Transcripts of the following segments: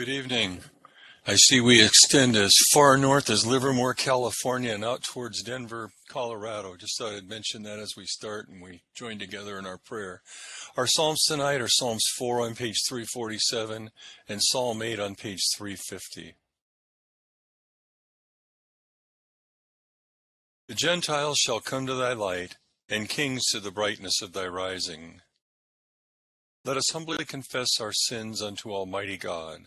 Good evening. I see we extend as far north as Livermore, California, and out towards Denver, Colorado. Just thought I'd mention that as we start and we join together in our prayer. Our Psalms tonight are Psalms 4 on page 347 and Psalm 8 on page 350. The Gentiles shall come to thy light, and kings to the brightness of thy rising. Let us humbly confess our sins unto Almighty God.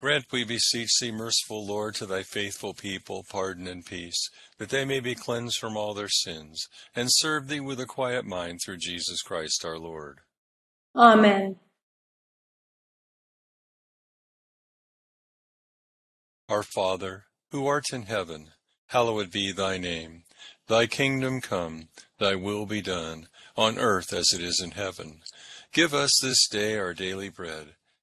Grant, we beseech thee, merciful Lord, to thy faithful people pardon and peace, that they may be cleansed from all their sins, and serve thee with a quiet mind through Jesus Christ our Lord. Amen. Our Father, who art in heaven, hallowed be thy name. Thy kingdom come, thy will be done, on earth as it is in heaven. Give us this day our daily bread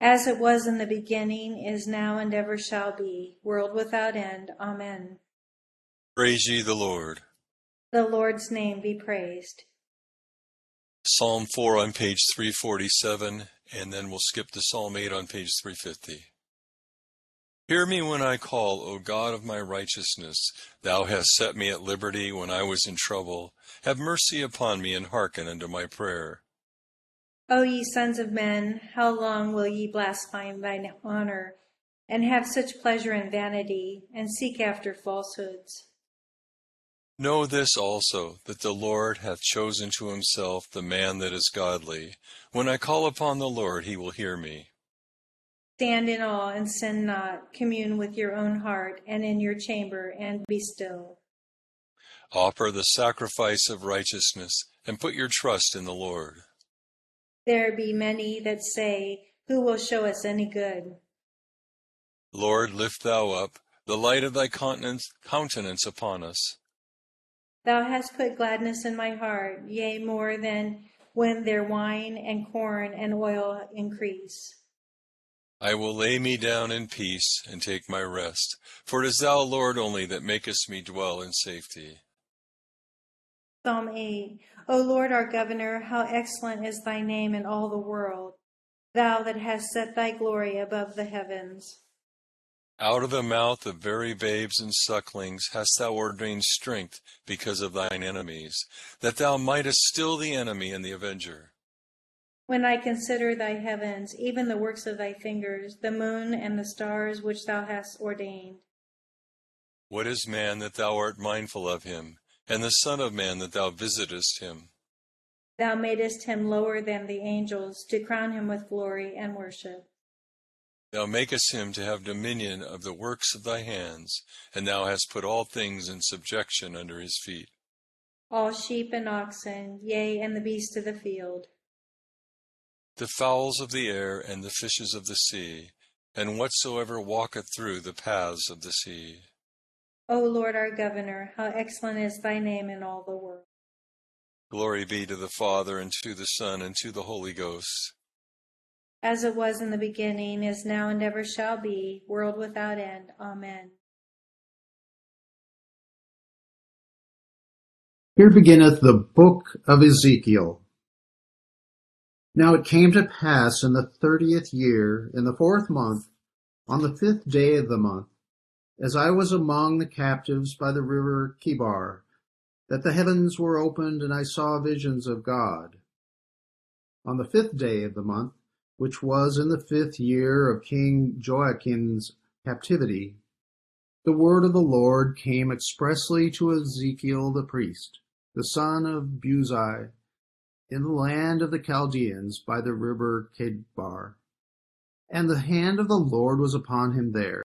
as it was in the beginning, is now, and ever shall be, world without end. Amen. Praise ye the Lord. The Lord's name be praised. Psalm 4 on page 347, and then we'll skip to Psalm 8 on page 350. Hear me when I call, O God of my righteousness. Thou hast set me at liberty when I was in trouble. Have mercy upon me and hearken unto my prayer. O ye sons of men, how long will ye blaspheme thine honor, and have such pleasure in vanity, and seek after falsehoods? Know this also, that the Lord hath chosen to himself the man that is godly. When I call upon the Lord, he will hear me. Stand in awe and sin not. Commune with your own heart, and in your chamber, and be still. Offer the sacrifice of righteousness, and put your trust in the Lord. There be many that say, Who will show us any good? Lord, lift thou up the light of thy countenance upon us. Thou hast put gladness in my heart, yea, more than when their wine and corn and oil increase. I will lay me down in peace and take my rest, for it is thou, Lord, only that makest me dwell in safety. Psalm 8 O Lord our governor, how excellent is thy name in all the world, thou that hast set thy glory above the heavens. Out of the mouth of very babes and sucklings hast thou ordained strength because of thine enemies, that thou mightest still the enemy and the avenger. When I consider thy heavens, even the works of thy fingers, the moon and the stars which thou hast ordained. What is man that thou art mindful of him? And the Son of Man that thou visitest him. Thou madest him lower than the angels, to crown him with glory and worship. Thou makest him to have dominion of the works of thy hands, and thou hast put all things in subjection under his feet. All sheep and oxen, yea, and the beasts of the field. The fowls of the air and the fishes of the sea, and whatsoever walketh through the paths of the sea. O Lord our governor, how excellent is thy name in all the world. Glory be to the Father, and to the Son, and to the Holy Ghost. As it was in the beginning, is now, and ever shall be, world without end. Amen. Here beginneth the book of Ezekiel. Now it came to pass in the thirtieth year, in the fourth month, on the fifth day of the month, as I was among the captives by the river Chebar, that the heavens were opened and I saw visions of God. On the fifth day of the month, which was in the fifth year of King Jehoiachin's captivity, the word of the Lord came expressly to Ezekiel the priest, the son of Buzi, in the land of the Chaldeans by the river Chebar. And the hand of the Lord was upon him there.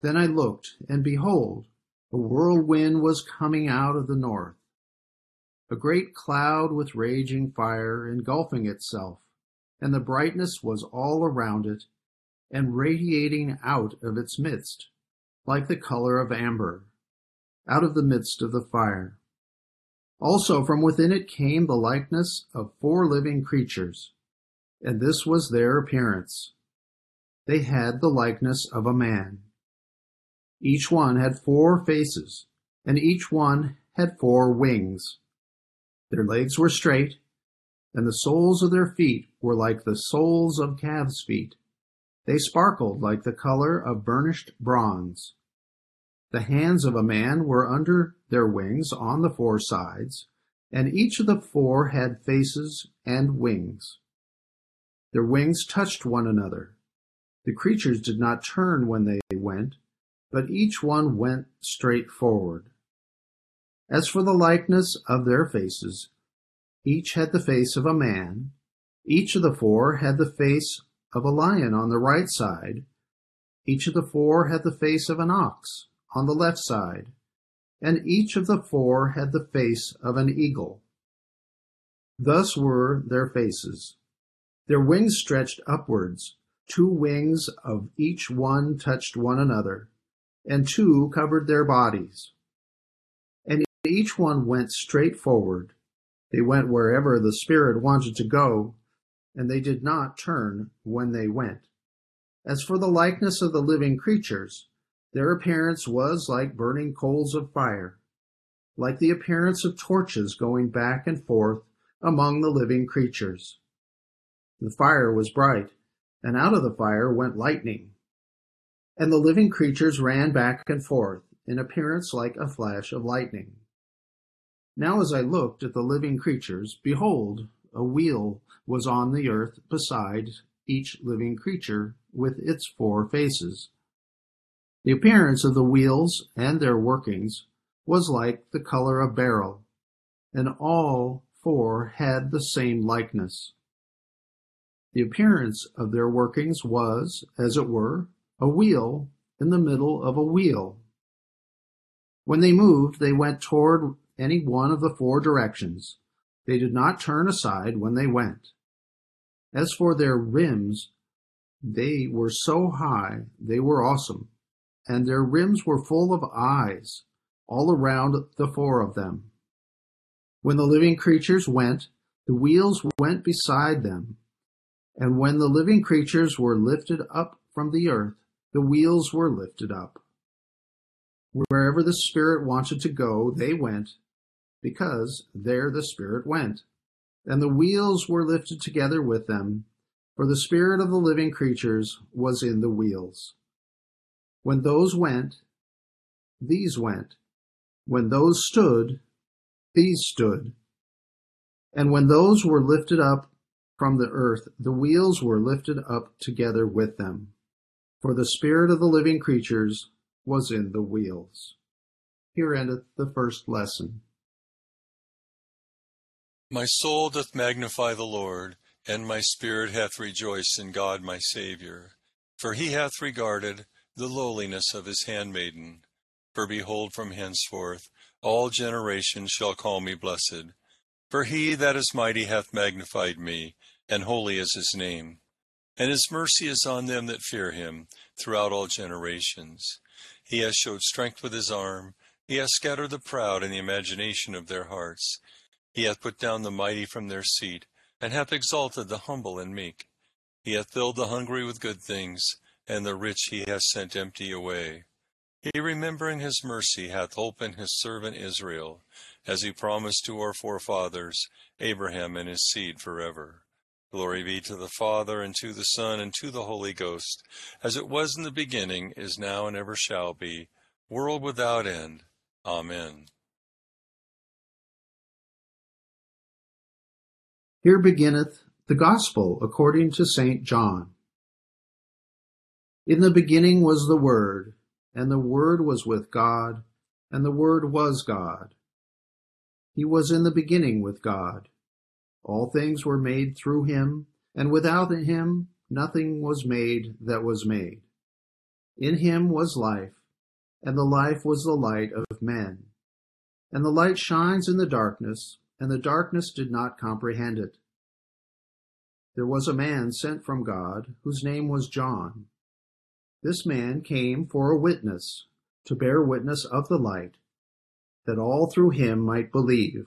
Then I looked, and behold, a whirlwind was coming out of the north, a great cloud with raging fire engulfing itself, and the brightness was all around it, and radiating out of its midst, like the color of amber, out of the midst of the fire. Also from within it came the likeness of four living creatures, and this was their appearance. They had the likeness of a man. Each one had four faces, and each one had four wings. Their legs were straight, and the soles of their feet were like the soles of calves' feet. They sparkled like the color of burnished bronze. The hands of a man were under their wings on the four sides, and each of the four had faces and wings. Their wings touched one another. The creatures did not turn when they went, but each one went straight forward. As for the likeness of their faces, each had the face of a man, each of the four had the face of a lion on the right side, each of the four had the face of an ox on the left side, and each of the four had the face of an eagle. Thus were their faces. Their wings stretched upwards, two wings of each one touched one another and two covered their bodies. And each one went straight forward. They went wherever the Spirit wanted to go, and they did not turn when they went. As for the likeness of the living creatures, their appearance was like burning coals of fire, like the appearance of torches going back and forth among the living creatures. The fire was bright, and out of the fire went lightning and the living creatures ran back and forth, in appearance like a flash of lightning. Now as I looked at the living creatures, behold, a wheel was on the earth beside each living creature with its four faces. The appearance of the wheels and their workings was like the color of beryl, and all four had the same likeness. The appearance of their workings was, as it were, a wheel in the middle of a wheel. When they moved, they went toward any one of the four directions. They did not turn aside when they went. As for their rims, they were so high, they were awesome, and their rims were full of eyes all around the four of them. When the living creatures went, the wheels went beside them, and when the living creatures were lifted up from the earth, the wheels were lifted up. Wherever the Spirit wanted to go, they went, because there the Spirit went. And the wheels were lifted together with them, for the Spirit of the living creatures was in the wheels. When those went, these went. When those stood, these stood. And when those were lifted up from the earth, the wheels were lifted up together with them for the spirit of the living creatures was in the wheels. Here endeth the first lesson. My soul doth magnify the Lord, and my spirit hath rejoiced in God my Saviour. For he hath regarded the lowliness of his handmaiden. For behold, from henceforth all generations shall call me blessed. For he that is mighty hath magnified me, and holy is his name and his mercy is on them that fear him throughout all generations. He has showed strength with his arm. He hath scattered the proud in the imagination of their hearts. He hath put down the mighty from their seat, and hath exalted the humble and meek. He hath filled the hungry with good things, and the rich he hath sent empty away. He, remembering his mercy, hath opened his servant Israel, as he promised to our forefathers, Abraham and his seed forever. Glory be to the Father, and to the Son, and to the Holy Ghost, as it was in the beginning, is now, and ever shall be, world without end. Amen. Here beginneth the Gospel according to St. John. In the beginning was the Word, and the Word was with God, and the Word was God. He was in the beginning with God. All things were made through him, and without him nothing was made that was made. In him was life, and the life was the light of men. And the light shines in the darkness, and the darkness did not comprehend it. There was a man sent from God, whose name was John. This man came for a witness, to bear witness of the light, that all through him might believe.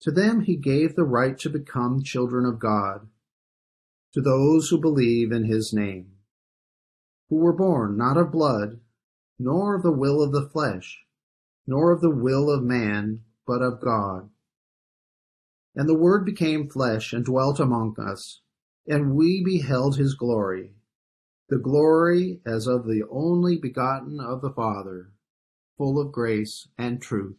to them he gave the right to become children of God, to those who believe in his name, who were born not of blood, nor of the will of the flesh, nor of the will of man, but of God. And the Word became flesh and dwelt among us, and we beheld his glory, the glory as of the only begotten of the Father, full of grace and truth.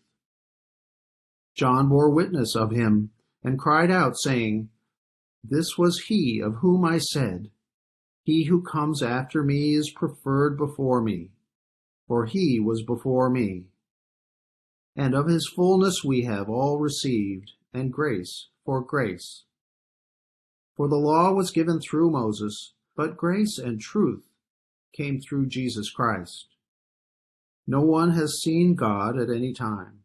John bore witness of him, and cried out, saying, This was he of whom I said, He who comes after me is preferred before me, for he was before me. And of his fullness we have all received, and grace for grace. For the law was given through Moses, but grace and truth came through Jesus Christ. No one has seen God at any time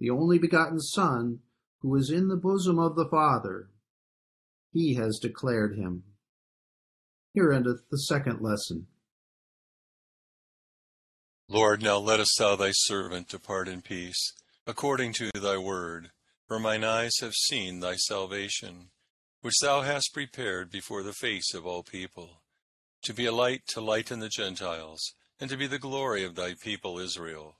the only begotten Son, who is in the bosom of the Father. He has declared him. Here endeth the second lesson. Lord, now lettest thou thy servant depart in peace, according to thy word. For mine eyes have seen thy salvation, which thou hast prepared before the face of all people, to be a light to lighten the Gentiles, and to be the glory of thy people Israel.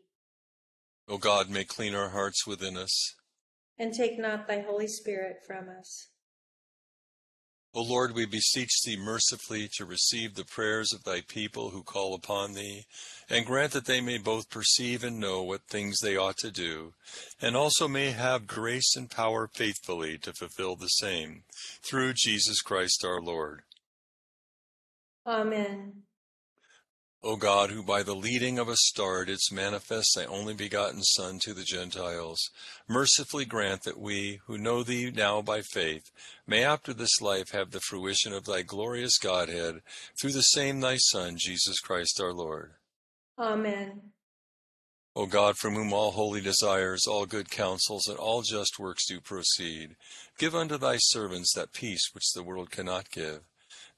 O God, may clean our hearts within us. And take not thy Holy Spirit from us. O Lord, we beseech thee mercifully to receive the prayers of thy people who call upon thee, and grant that they may both perceive and know what things they ought to do, and also may have grace and power faithfully to fulfill the same, through Jesus Christ our Lord. Amen. O God, who by the leading of a star didst manifest thy only begotten Son to the Gentiles, mercifully grant that we, who know thee now by faith, may after this life have the fruition of thy glorious Godhead, through the same thy Son, Jesus Christ our Lord. Amen. O God, from whom all holy desires, all good counsels, and all just works do proceed, give unto thy servants that peace which the world cannot give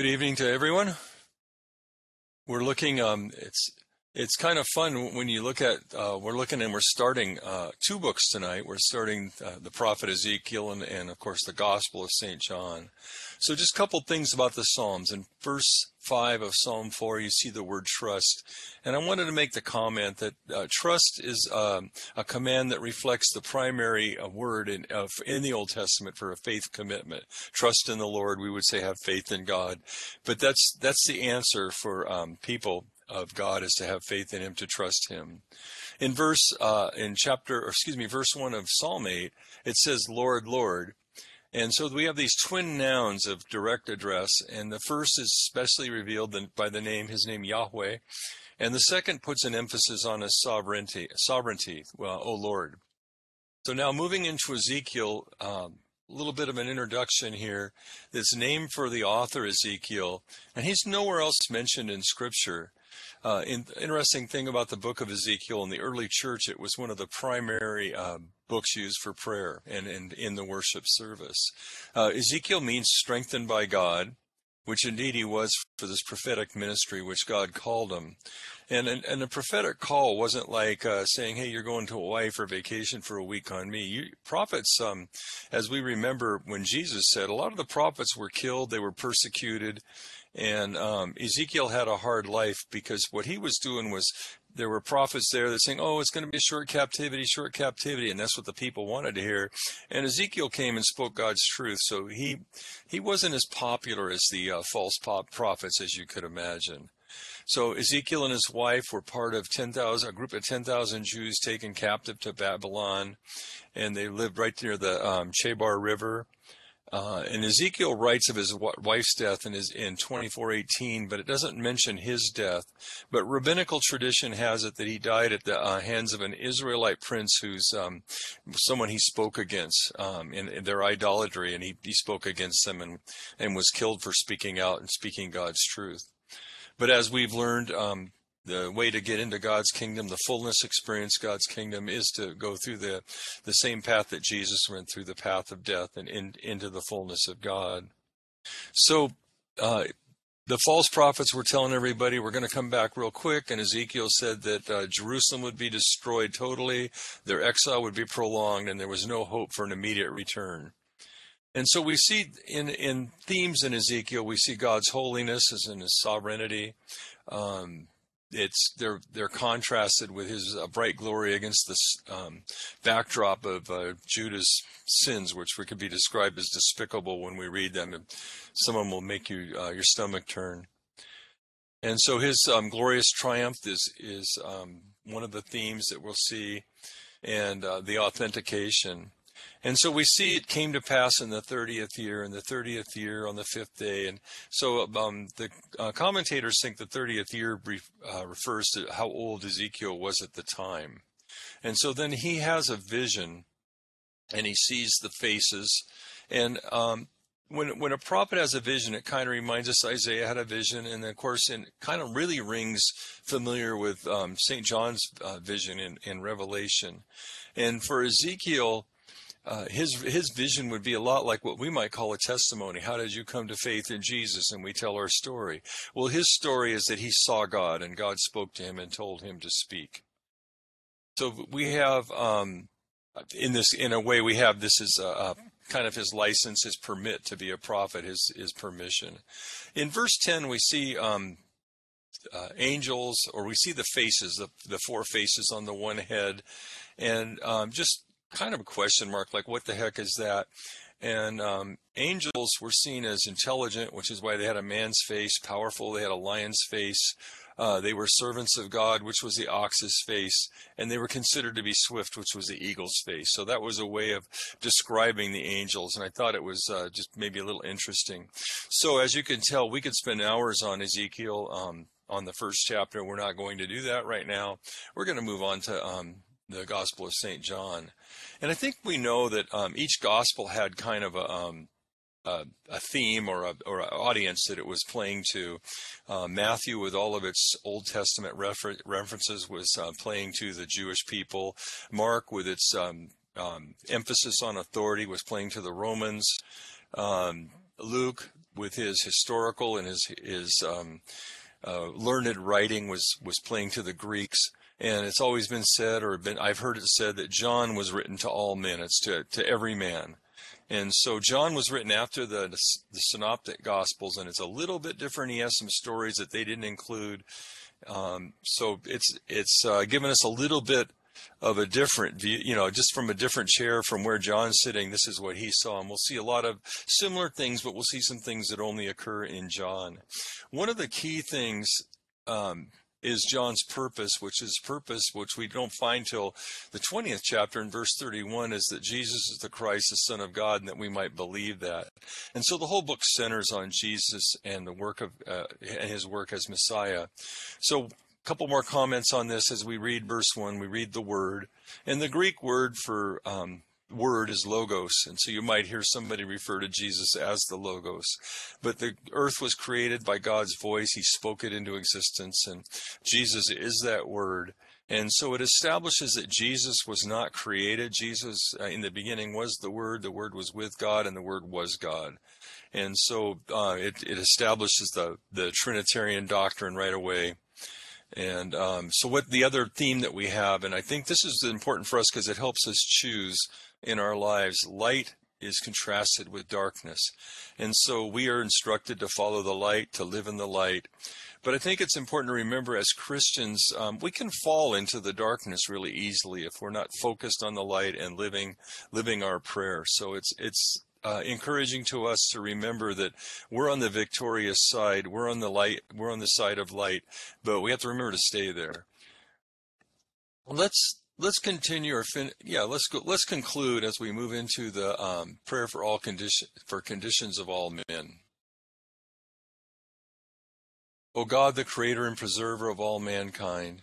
Good evening to everyone. We're looking. Um, it's it's kind of fun when you look at. Uh, we're looking and we're starting uh, two books tonight. We're starting uh, the prophet Ezekiel and, and of course the Gospel of Saint John. So just a couple things about the Psalms. In verse 5 of Psalm 4, you see the word trust. And I wanted to make the comment that uh, trust is um, a command that reflects the primary uh, word in, uh, in the Old Testament for a faith commitment. Trust in the Lord, we would say have faith in God. But that's, that's the answer for um, people of God is to have faith in Him, to trust Him. In verse, uh, in chapter, excuse me, verse 1 of Psalm 8, it says, Lord, Lord. And so we have these twin nouns of direct address, and the first is specially revealed by the name, his name Yahweh, and the second puts an emphasis on his sovereignty, sovereignty, well, O Lord. So now moving into Ezekiel, um, a little bit of an introduction here. This name for the author Ezekiel, and he's nowhere else mentioned in Scripture. Uh, in, interesting thing about the book of Ezekiel in the early church, it was one of the primary uh, books used for prayer and, and in the worship service. Uh, Ezekiel means strengthened by God, which indeed he was for this prophetic ministry which God called him. And and, and the prophetic call wasn't like uh, saying, "Hey, you're going to Hawaii for vacation for a week on me." You, prophets, um, as we remember when Jesus said, a lot of the prophets were killed, they were persecuted, and um, Ezekiel had a hard life because what he was doing was there were prophets there that saying, "Oh, it's going to be a short captivity, short captivity," and that's what the people wanted to hear. And Ezekiel came and spoke God's truth, so he he wasn't as popular as the uh, false pop prophets as you could imagine. So Ezekiel and his wife were part of 10,000, a group of 10,000 Jews taken captive to Babylon, and they lived right near the um, Chebar River. Uh, and Ezekiel writes of his wife's death in, his, in 2418, but it doesn't mention his death. But rabbinical tradition has it that he died at the uh, hands of an Israelite prince who's um, someone he spoke against um, in, in, their idolatry, and he, he spoke against them and, and was killed for speaking out and speaking God's truth. But as we've learned, um, the way to get into God's kingdom, the fullness experience God's kingdom is to go through the the same path that Jesus went through, the path of death, and in, into the fullness of God. So. Uh, the false prophets were telling everybody we're going to come back real quick, and Ezekiel said that uh, Jerusalem would be destroyed totally, their exile would be prolonged, and there was no hope for an immediate return. And so we see in, in themes in Ezekiel, we see God's holiness as in his sovereignty. Um, it's they're they're contrasted with his uh, bright glory against this um, backdrop of uh, Judah's sins, which we could be described as despicable when we read them. Some of them will make you uh, your stomach turn. And so his um, glorious triumph is is um, one of the themes that we'll see, and uh, the authentication. And so we see it came to pass in the 30th year, in the 30th year on the fifth day. And so um, the uh, commentators think the 30th year uh, refers to how old Ezekiel was at the time. And so then he has a vision and he sees the faces. And um, when when a prophet has a vision, it kind of reminds us Isaiah had a vision, and of course, it kind of really rings familiar with um, Saint John's uh, vision in, in Revelation. And for Ezekiel, uh, his his vision would be a lot like what we might call a testimony. How did you come to faith in Jesus? And we tell our story. Well, his story is that he saw God and God spoke to him and told him to speak. So we have, um, in this, in a way, we have this is a, a kind of his license, his permit to be a prophet, his his permission. In verse ten, we see um, uh, angels, or we see the faces, the, the four faces on the one head, and um, just kind of a question mark, like what the heck is that? And um, angels were seen as intelligent, which is why they had a man's face, powerful. They had a lion's face. Uh, they were servants of God, which was the ox's face, and they were considered to be swift, which was the eagle's face. So that was a way of describing the angels, and I thought it was uh, just maybe a little interesting. So as you can tell, we could spend hours on Ezekiel. Um, on the first chapter. We're not going to do that right now. We're going to move on to um, the Gospel of St. John. And I think we know that um, each Gospel had kind of a, um, a, a, theme or a or an audience that it was playing to. Uh, Matthew, with all of its Old Testament refer- references, was uh, playing to the Jewish people. Mark, with its um, um, emphasis on authority, was playing to the Romans. Um, Luke, with his historical and his his um, uh, learned writing was was playing to the Greeks. And it's always been said, or been I've heard it said that John was written to all men. It's to to every man. And so John was written after the, the, Synoptic Gospels, and it's a little bit different. He has some stories that they didn't include. Um, so it's it's uh, given us a little bit of a different view, you know, just from a different chair from where John's sitting. This is what he saw, and we'll see a lot of similar things, but we'll see some things that only occur in John. One of the key things um, is John's purpose, which is purpose, which we don't find till the 20th chapter in verse 31 is that Jesus is the Christ, the Son of God, and that we might believe that. And so the whole book centers on Jesus and the work of, uh, and his work as Messiah. So a couple more comments on this as we read verse 1. We read the word. And the Greek word for um, word is logos. And so you might hear somebody refer to Jesus as the logos. But the earth was created by God's voice. He spoke it into existence. And Jesus is that word. And so it establishes that Jesus was not created. Jesus, uh, in the beginning, was the Word. The Word was with God, and the Word was God. And so uh, it, it establishes the, the Trinitarian doctrine right away. And um, so, what the other theme that we have, and I think this is important for us because it helps us choose in our lives light is contrasted with darkness. And so, we are instructed to follow the light, to live in the light. But I think it's important to remember as Christians, um, we can fall into the darkness really easily if we're not focused on the light and living living our prayer. So it's it's uh, encouraging to us to remember that we're on the victorious side. We're on the light. We're on the side of light, but we have to remember to stay there. Let's let's continue or fin- yeah let's go let's conclude as we move into the um, prayer for all condition for conditions of all men. O God, the creator and preserver of all mankind,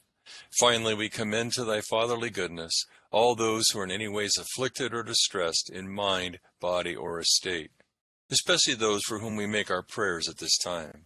Finally, we commend to thy fatherly goodness all those who are in any ways afflicted or distressed in mind, body, or estate, especially those for whom we make our prayers at this time.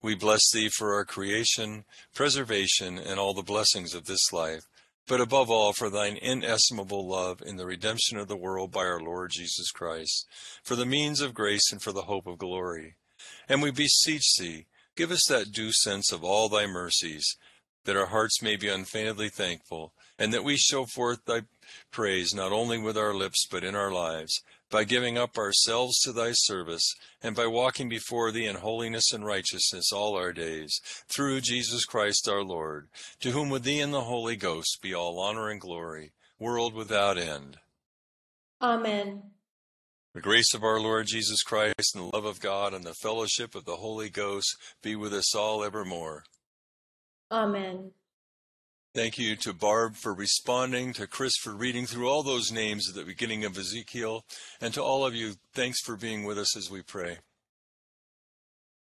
We bless thee for our creation, preservation, and all the blessings of this life, but above all for thine inestimable love in the redemption of the world by our Lord Jesus Christ, for the means of grace and for the hope of glory. And we beseech thee, give us that due sense of all thy mercies, that our hearts may be unfeignedly thankful, and that we show forth thy praise not only with our lips but in our lives by giving up ourselves to thy service, and by walking before thee in holiness and righteousness all our days, through Jesus Christ our Lord, to whom with thee and the Holy Ghost be all honor and glory, world without end. Amen. The grace of our Lord Jesus Christ and the love of God and the fellowship of the Holy Ghost be with us all evermore. Amen. Thank you to Barb for responding, to Chris for reading through all those names at the beginning of Ezekiel, and to all of you, thanks for being with us as we pray.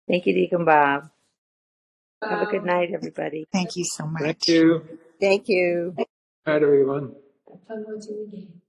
Thank you, Deacon Bob. Have a good night, everybody. Thank you so much. Thank you. Thank you. Good night, everyone. I'll go to the game.